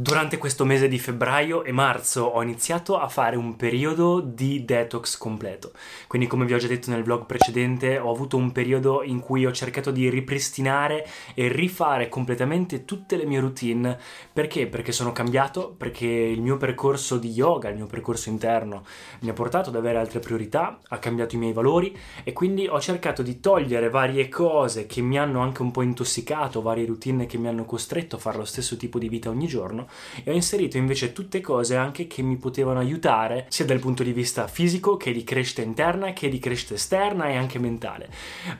Durante questo mese di febbraio e marzo ho iniziato a fare un periodo di detox completo. Quindi, come vi ho già detto nel vlog precedente, ho avuto un periodo in cui ho cercato di ripristinare e rifare completamente tutte le mie routine. Perché? Perché sono cambiato, perché il mio percorso di yoga, il mio percorso interno, mi ha portato ad avere altre priorità, ha cambiato i miei valori e quindi ho cercato di togliere varie cose che mi hanno anche un po' intossicato, varie routine che mi hanno costretto a fare lo stesso tipo di vita ogni giorno e ho inserito invece tutte cose anche che mi potevano aiutare sia dal punto di vista fisico che di crescita interna che di crescita esterna e anche mentale.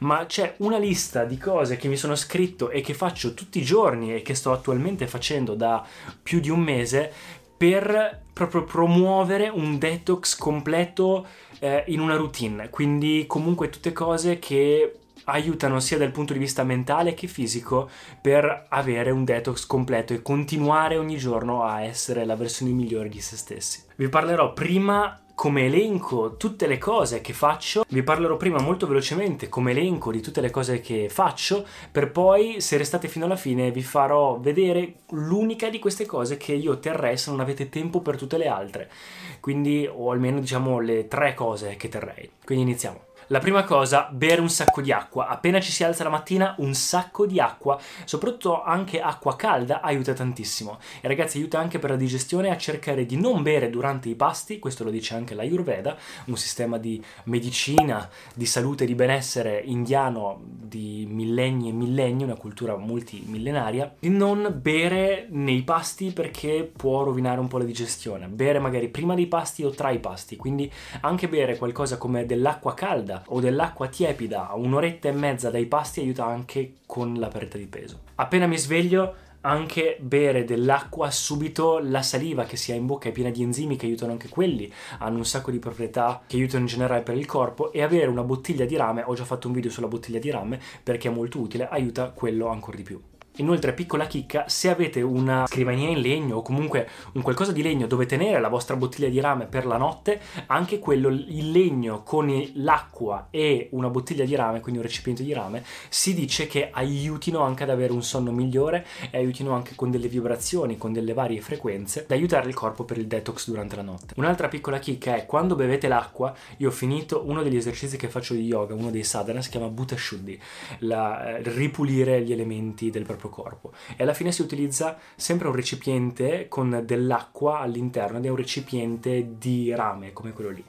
Ma c'è una lista di cose che mi sono scritto e che faccio tutti i giorni e che sto attualmente facendo da più di un mese per proprio promuovere un detox completo eh, in una routine. Quindi comunque tutte cose che aiutano sia dal punto di vista mentale che fisico per avere un detox completo e continuare ogni giorno a essere la versione migliore di se stessi. Vi parlerò prima come elenco tutte le cose che faccio, vi parlerò prima molto velocemente come elenco di tutte le cose che faccio, per poi se restate fino alla fine vi farò vedere l'unica di queste cose che io terrei se non avete tempo per tutte le altre. Quindi, o almeno diciamo le tre cose che terrei. Quindi iniziamo. La prima cosa, bere un sacco di acqua. Appena ci si alza la mattina, un sacco di acqua, soprattutto anche acqua calda, aiuta tantissimo. E ragazzi, aiuta anche per la digestione a cercare di non bere durante i pasti, questo lo dice anche l'Ayurveda, un sistema di medicina, di salute di benessere indiano di millenni e millenni, una cultura multimillenaria, di non bere nei pasti perché può rovinare un po' la digestione. Bere magari prima dei pasti o tra i pasti, quindi anche bere qualcosa come dell'acqua calda o dell'acqua tiepida a un'oretta e mezza dai pasti aiuta anche con la perdita di peso. Appena mi sveglio anche bere dell'acqua subito, la saliva che si ha in bocca è piena di enzimi che aiutano anche quelli, hanno un sacco di proprietà che aiutano in generale per il corpo e avere una bottiglia di rame, ho già fatto un video sulla bottiglia di rame perché è molto utile, aiuta quello ancora di più. Inoltre, piccola chicca, se avete una scrivania in legno o comunque un qualcosa di legno dove tenere la vostra bottiglia di rame per la notte, anche quello, il legno con l'acqua e una bottiglia di rame, quindi un recipiente di rame, si dice che aiutino anche ad avere un sonno migliore e aiutino anche con delle vibrazioni, con delle varie frequenze, ad aiutare il corpo per il detox durante la notte. Un'altra piccola chicca è quando bevete l'acqua, io ho finito uno degli esercizi che faccio di yoga, uno dei sadhana, si chiama Bhuta Shuddhi, la, eh, ripulire gli elementi del proprio corpo e alla fine si utilizza sempre un recipiente con dell'acqua all'interno ed è un recipiente di rame come quello lì.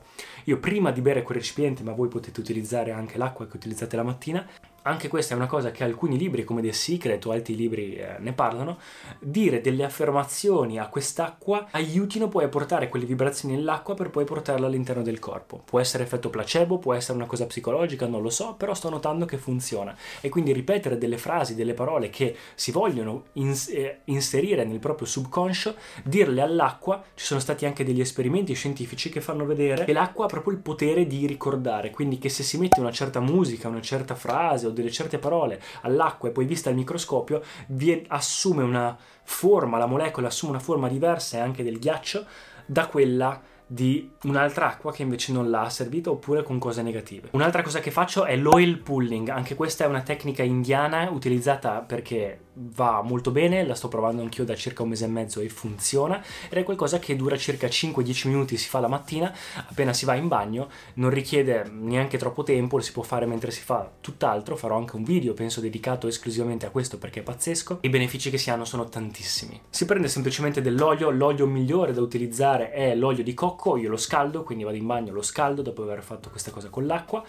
Io prima di bere quel recipiente, ma voi potete utilizzare anche l'acqua che utilizzate la mattina, anche questa è una cosa che alcuni libri come The Secret o altri libri eh, ne parlano, dire delle affermazioni a quest'acqua aiutino poi a portare quelle vibrazioni nell'acqua per poi portarla all'interno del corpo. Può essere effetto placebo, può essere una cosa psicologica, non lo so, però sto notando che funziona. E quindi ripetere delle frasi, delle parole che si vogliono ins- eh, inserire nel proprio subconscio, dirle all'acqua, ci sono stati anche degli esperimenti scientifici che fanno vedere che l'acqua ha proprio il potere di ricordare, quindi che se si mette una certa musica, una certa frase o delle certe parole all'acqua e poi vista al microscopio, assume una forma, la molecola assume una forma diversa e anche del ghiaccio da quella di un'altra acqua che invece non l'ha servita oppure con cose negative. Un'altra cosa che faccio è l'oil pulling, anche questa è una tecnica indiana utilizzata perché va molto bene, la sto provando anch'io da circa un mese e mezzo e funziona ed è qualcosa che dura circa 5-10 minuti, si fa la mattina, appena si va in bagno, non richiede neanche troppo tempo, lo si può fare mentre si fa tutt'altro, farò anche un video penso dedicato esclusivamente a questo perché è pazzesco, i benefici che si hanno sono tantissimi. Si prende semplicemente dell'olio, l'olio migliore da utilizzare è l'olio di cocco, io lo scaldo, quindi vado in bagno, lo scaldo dopo aver fatto questa cosa con l'acqua,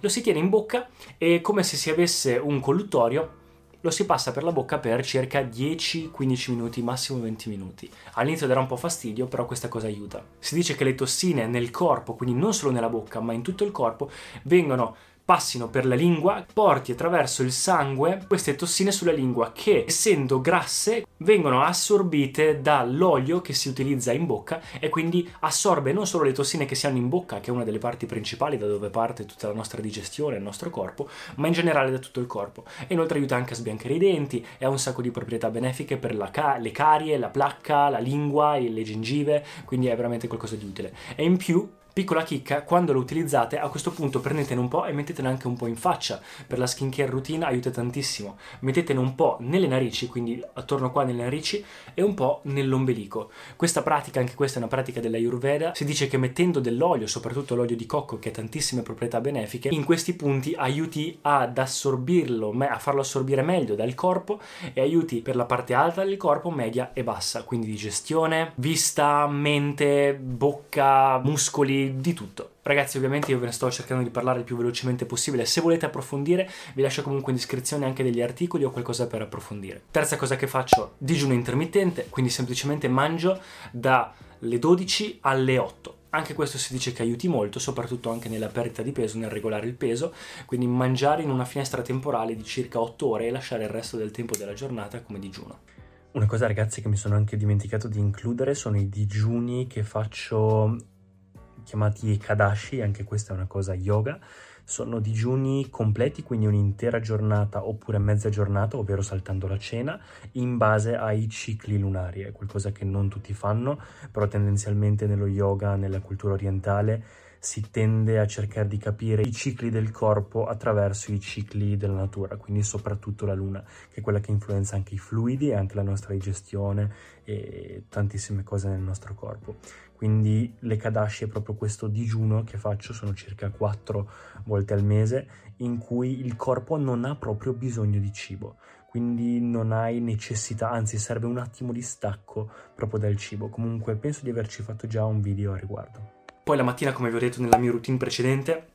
lo si tiene in bocca e come se si avesse un colluttorio lo si passa per la bocca per circa 10-15 minuti, massimo 20 minuti. All'inizio darà un po' fastidio, però questa cosa aiuta. Si dice che le tossine nel corpo, quindi non solo nella bocca, ma in tutto il corpo, vengono passino per la lingua, porti attraverso il sangue queste tossine sulla lingua che, essendo grasse, vengono assorbite dall'olio che si utilizza in bocca e quindi assorbe non solo le tossine che si hanno in bocca, che è una delle parti principali da dove parte tutta la nostra digestione, il nostro corpo, ma in generale da tutto il corpo. E inoltre aiuta anche a sbiancare i denti e ha un sacco di proprietà benefiche per ca- le carie, la placca, la lingua, le gengive, quindi è veramente qualcosa di utile. E in più Piccola chicca, quando lo utilizzate a questo punto prendetene un po' e mettetene anche un po' in faccia, per la skincare routine aiuta tantissimo. Mettetene un po' nelle narici, quindi attorno qua nelle narici, e un po' nell'ombelico. Questa pratica, anche questa è una pratica dell'Ayurveda, si dice che mettendo dell'olio, soprattutto l'olio di cocco che ha tantissime proprietà benefiche, in questi punti aiuti ad assorbirlo, a farlo assorbire meglio dal corpo e aiuti per la parte alta del corpo, media e bassa, quindi digestione, vista, mente, bocca, muscoli, di, tutto. Ragazzi, ovviamente io ve ne sto cercando di parlare il più velocemente possibile. Se volete approfondire, vi lascio comunque in descrizione anche degli articoli o qualcosa per approfondire. Terza cosa che faccio, digiuno intermittente, quindi semplicemente mangio dalle 12 alle 8. Anche questo si dice che aiuti molto, soprattutto anche nella perdita di peso, nel regolare il peso, quindi mangiare in una finestra temporale di circa 8 ore e lasciare il resto del tempo della giornata come digiuno. Una cosa ragazzi che mi sono anche dimenticato di includere sono i digiuni che faccio chiamati Kadashi, anche questa è una cosa yoga, sono digiuni completi, quindi un'intera giornata oppure mezza giornata, ovvero saltando la cena, in base ai cicli lunari. È qualcosa che non tutti fanno, però tendenzialmente nello yoga, nella cultura orientale, si tende a cercare di capire i cicli del corpo attraverso i cicli della natura, quindi soprattutto la luna, che è quella che influenza anche i fluidi e anche la nostra digestione e tantissime cose nel nostro corpo. Quindi le Kadashi è proprio questo digiuno che faccio, sono circa quattro volte al mese, in cui il corpo non ha proprio bisogno di cibo quindi non hai necessità, anzi serve un attimo di stacco proprio dal cibo. Comunque penso di averci fatto già un video a riguardo. Poi la mattina, come vi ho detto nella mia routine precedente,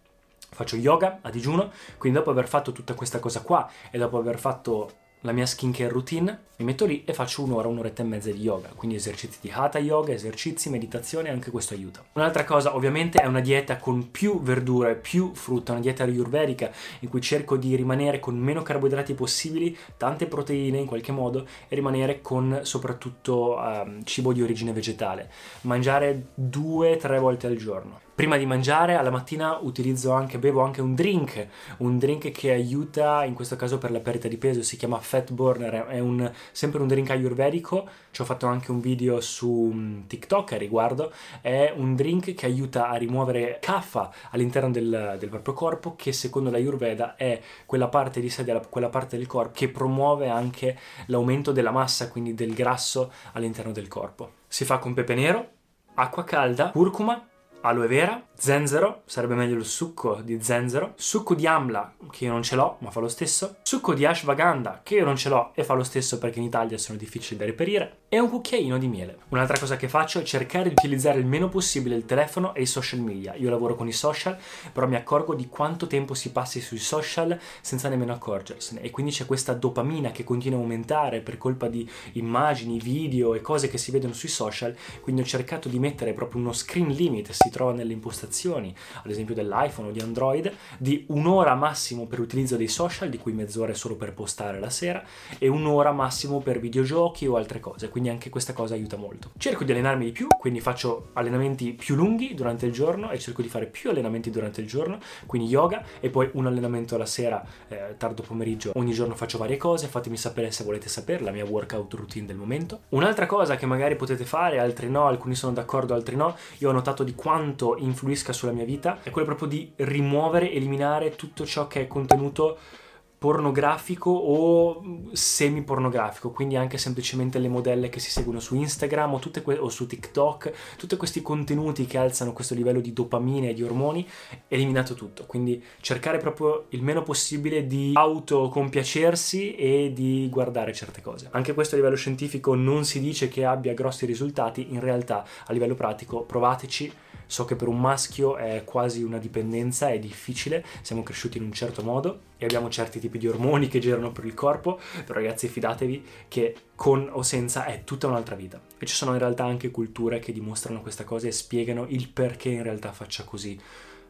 faccio yoga a digiuno, quindi dopo aver fatto tutta questa cosa qua e dopo aver fatto la mia skincare routine, mi metto lì e faccio un'ora, un'oretta e mezza di yoga, quindi esercizi di hatha yoga, esercizi, meditazione, anche questo aiuta. Un'altra cosa ovviamente è una dieta con più verdure, più frutta, una dieta ayurvedica in cui cerco di rimanere con meno carboidrati possibili, tante proteine in qualche modo e rimanere con soprattutto um, cibo di origine vegetale. Mangiare due, tre volte al giorno prima di mangiare alla mattina utilizzo anche, bevo anche un drink, un drink che aiuta in questo caso per la perdita di peso, si chiama Fat Burner, è un, sempre un drink ayurvedico, ci ho fatto anche un video su mm, TikTok a riguardo, è un drink che aiuta a rimuovere caffa all'interno del, del proprio corpo che secondo la Ayurveda è quella parte di sé, della, quella parte del corpo che promuove anche l'aumento della massa, quindi del grasso all'interno del corpo. Si fa con pepe nero, acqua calda, curcuma aloe vera, zenzero, sarebbe meglio il succo di zenzero, succo di amla, che io non ce l'ho, ma fa lo stesso, succo di ashwagandha, che io non ce l'ho e fa lo stesso perché in Italia sono difficili da reperire, e un cucchiaino di miele. Un'altra cosa che faccio è cercare di utilizzare il meno possibile il telefono e i social media. Io lavoro con i social, però mi accorgo di quanto tempo si passi sui social senza nemmeno accorgersene. E quindi c'è questa dopamina che continua a aumentare per colpa di immagini, video e cose che si vedono sui social, quindi ho cercato di mettere proprio uno screen limit, si trova nelle impostazioni, ad esempio dell'iPhone o di Android, di un'ora massimo per utilizzo dei social, di cui mezz'ora è solo per postare la sera, e un'ora massimo per videogiochi o altre cose, quindi anche questa cosa aiuta molto. Cerco di allenarmi di più, quindi faccio allenamenti più lunghi durante il giorno e cerco di fare più allenamenti durante il giorno, quindi yoga e poi un allenamento alla sera, eh, tardo pomeriggio. Ogni giorno faccio varie cose, fatemi sapere se volete sapere la mia workout routine del momento. Un'altra cosa che magari potete fare, altri no, alcuni sono d'accordo, altri no, io ho notato di quanto quanto influisca sulla mia vita è quello proprio di rimuovere, eliminare tutto ciò che è contenuto pornografico o semi pornografico, quindi anche semplicemente le modelle che si seguono su Instagram o, que- o, su TikTok, tutti questi contenuti che alzano questo livello di dopamina e di ormoni, eliminato tutto, quindi cercare proprio il meno possibile di autocompiacersi e di guardare certe cose. Anche questo a livello scientifico non si dice che abbia grossi risultati, in realtà a livello pratico provateci So che per un maschio è quasi una dipendenza, è difficile, siamo cresciuti in un certo modo e abbiamo certi tipi di ormoni che girano per il corpo, però ragazzi fidatevi che con o senza è tutta un'altra vita. E ci sono in realtà anche culture che dimostrano questa cosa e spiegano il perché in realtà faccia così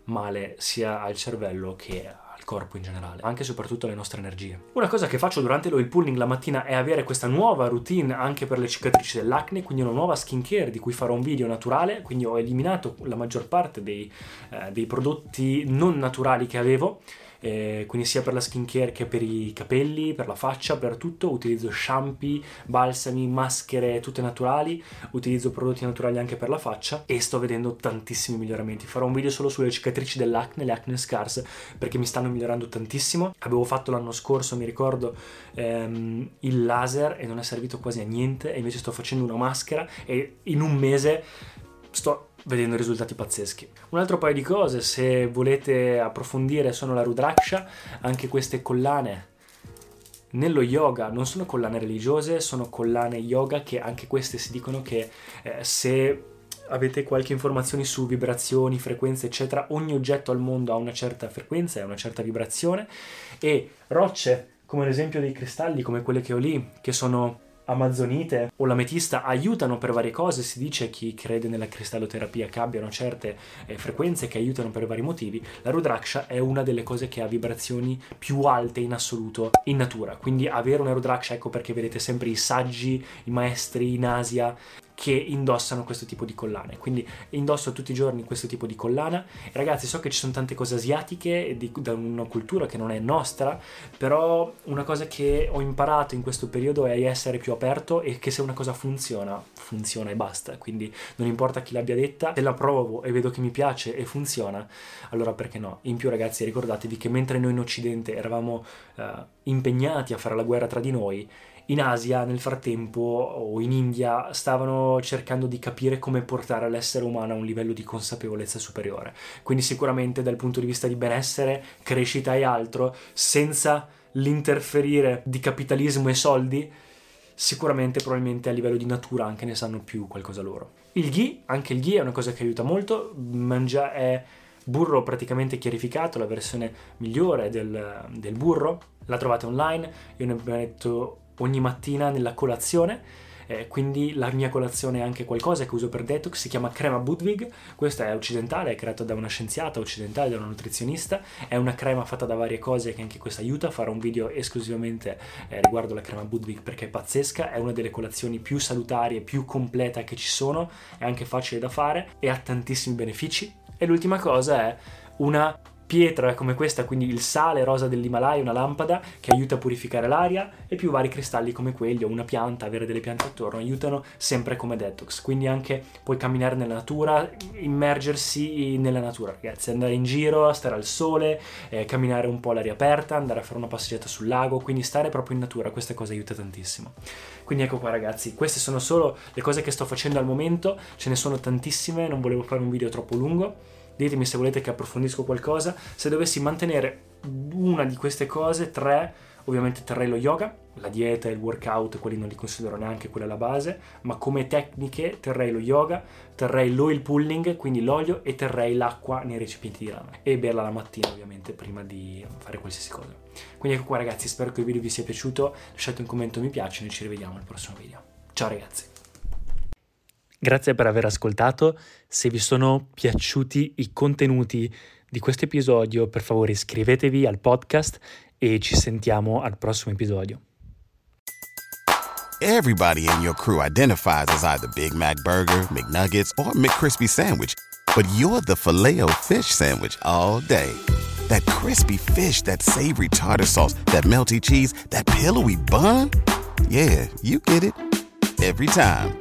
male sia al cervello che al corpo in generale, anche e soprattutto alle nostre energie. Una cosa che faccio durante l'oil pulling la mattina è avere questa nuova routine anche per le cicatrici dell'acne, quindi una nuova skincare di cui farò un video naturale, quindi ho eliminato la maggior parte dei, eh, dei prodotti non naturali che avevo eh, quindi sia per la skincare che per i capelli, per la faccia, per tutto. Utilizzo shampoo, balsami, maschere, tutte naturali. Utilizzo prodotti naturali anche per la faccia e sto vedendo tantissimi miglioramenti. Farò un video solo sulle cicatrici dell'acne, le acne scars, perché mi stanno migliorando tantissimo. Avevo fatto l'anno scorso, mi ricordo, ehm, il laser e non è servito quasi a niente e invece sto facendo una maschera e in un mese sto vedendo risultati pazzeschi. Un altro paio di cose, se volete approfondire, sono la Rudraksha, anche queste collane nello yoga non sono collane religiose, sono collane yoga che anche queste si dicono che eh, se avete qualche informazione su vibrazioni, frequenze, eccetera, ogni oggetto al mondo ha una certa frequenza e una certa vibrazione e rocce come ad esempio dei cristalli come quelle che ho lì, che sono amazonite o l'ametista aiutano per varie cose, si dice chi crede nella cristalloterapia che abbiano certe eh, frequenze che aiutano per vari motivi, la Rudraksha è una delle cose che ha vibrazioni più alte in assoluto in natura, quindi avere una Rudraksha, ecco perché vedete sempre i saggi, i maestri in Asia che indossano questo tipo di collane. Quindi indosso tutti i giorni questo tipo di collana. Ragazzi, so che ci sono tante cose asiatiche di, da una cultura che non è nostra, però una cosa che ho imparato in questo periodo è essere più aperto e che se una cosa funziona, funziona e basta. Quindi non importa chi l'abbia detta, se la provo e vedo che mi piace e funziona, allora perché no? In più ragazzi, ricordatevi che mentre noi in Occidente eravamo uh, impegnati a fare la guerra tra di noi, in Asia nel frattempo o in India stavano cercando di capire come portare l'essere umano a un livello di consapevolezza superiore. Quindi sicuramente dal punto di vista di benessere, crescita e altro, senza l'interferire di capitalismo e soldi, sicuramente probabilmente a livello di natura anche ne sanno più qualcosa loro. Il ghee, anche il ghee è una cosa che aiuta molto, mangia è burro praticamente chiarificato, la versione migliore del, del burro, la trovate online, io ne metto ogni mattina nella colazione. Eh, quindi la mia colazione è anche qualcosa che uso per detox, si chiama crema Budwig, questa è occidentale, è creata da una scienziata occidentale, da una nutrizionista, è una crema fatta da varie cose che anche questa aiuta, farò un video esclusivamente eh, riguardo la crema Budwig perché è pazzesca, è una delle colazioni più salutari e più completa che ci sono, è anche facile da fare e ha tantissimi benefici. E l'ultima cosa è una pietra come questa, quindi il sale rosa dell'Himalaya, una lampada che aiuta a purificare l'aria e più vari cristalli come quelli o una pianta, avere delle piante attorno aiutano sempre come detox. Quindi anche puoi camminare nella natura, immergersi nella natura, ragazzi, andare in giro, stare al sole, eh, camminare un po' all'aria aperta, andare a fare una passeggiata sul lago, quindi stare proprio in natura, questa cosa aiuta tantissimo. Quindi ecco qua ragazzi, queste sono solo le cose che sto facendo al momento, ce ne sono tantissime, non volevo fare un video troppo lungo ditemi se volete che approfondisco qualcosa. Se dovessi mantenere una di queste cose, tre, ovviamente terrei lo yoga, la dieta e il workout, quelli non li considero neanche quella alla base, ma come tecniche terrei lo yoga, terrei l'oil pulling, quindi l'olio, e terrei l'acqua nei recipienti di lana. E berla la mattina ovviamente prima di fare qualsiasi cosa. Quindi ecco qua ragazzi, spero che il video vi sia piaciuto, lasciate un commento mi piace noi ci rivediamo al prossimo video. Ciao ragazzi! Grazie per aver ascoltato. Se vi sono piaciuti i contenuti di questo episodio, per favore iscrivetevi al podcast e ci sentiamo al prossimo episodio. Everybody in your crew identifies as either Big Mac burger, McNuggets or McCrispy sandwich, but you're the Filet-O-Fish sandwich all day. That crispy fish, that savory tartar sauce, that melty cheese, that pillowy bun? Yeah, you get it every time.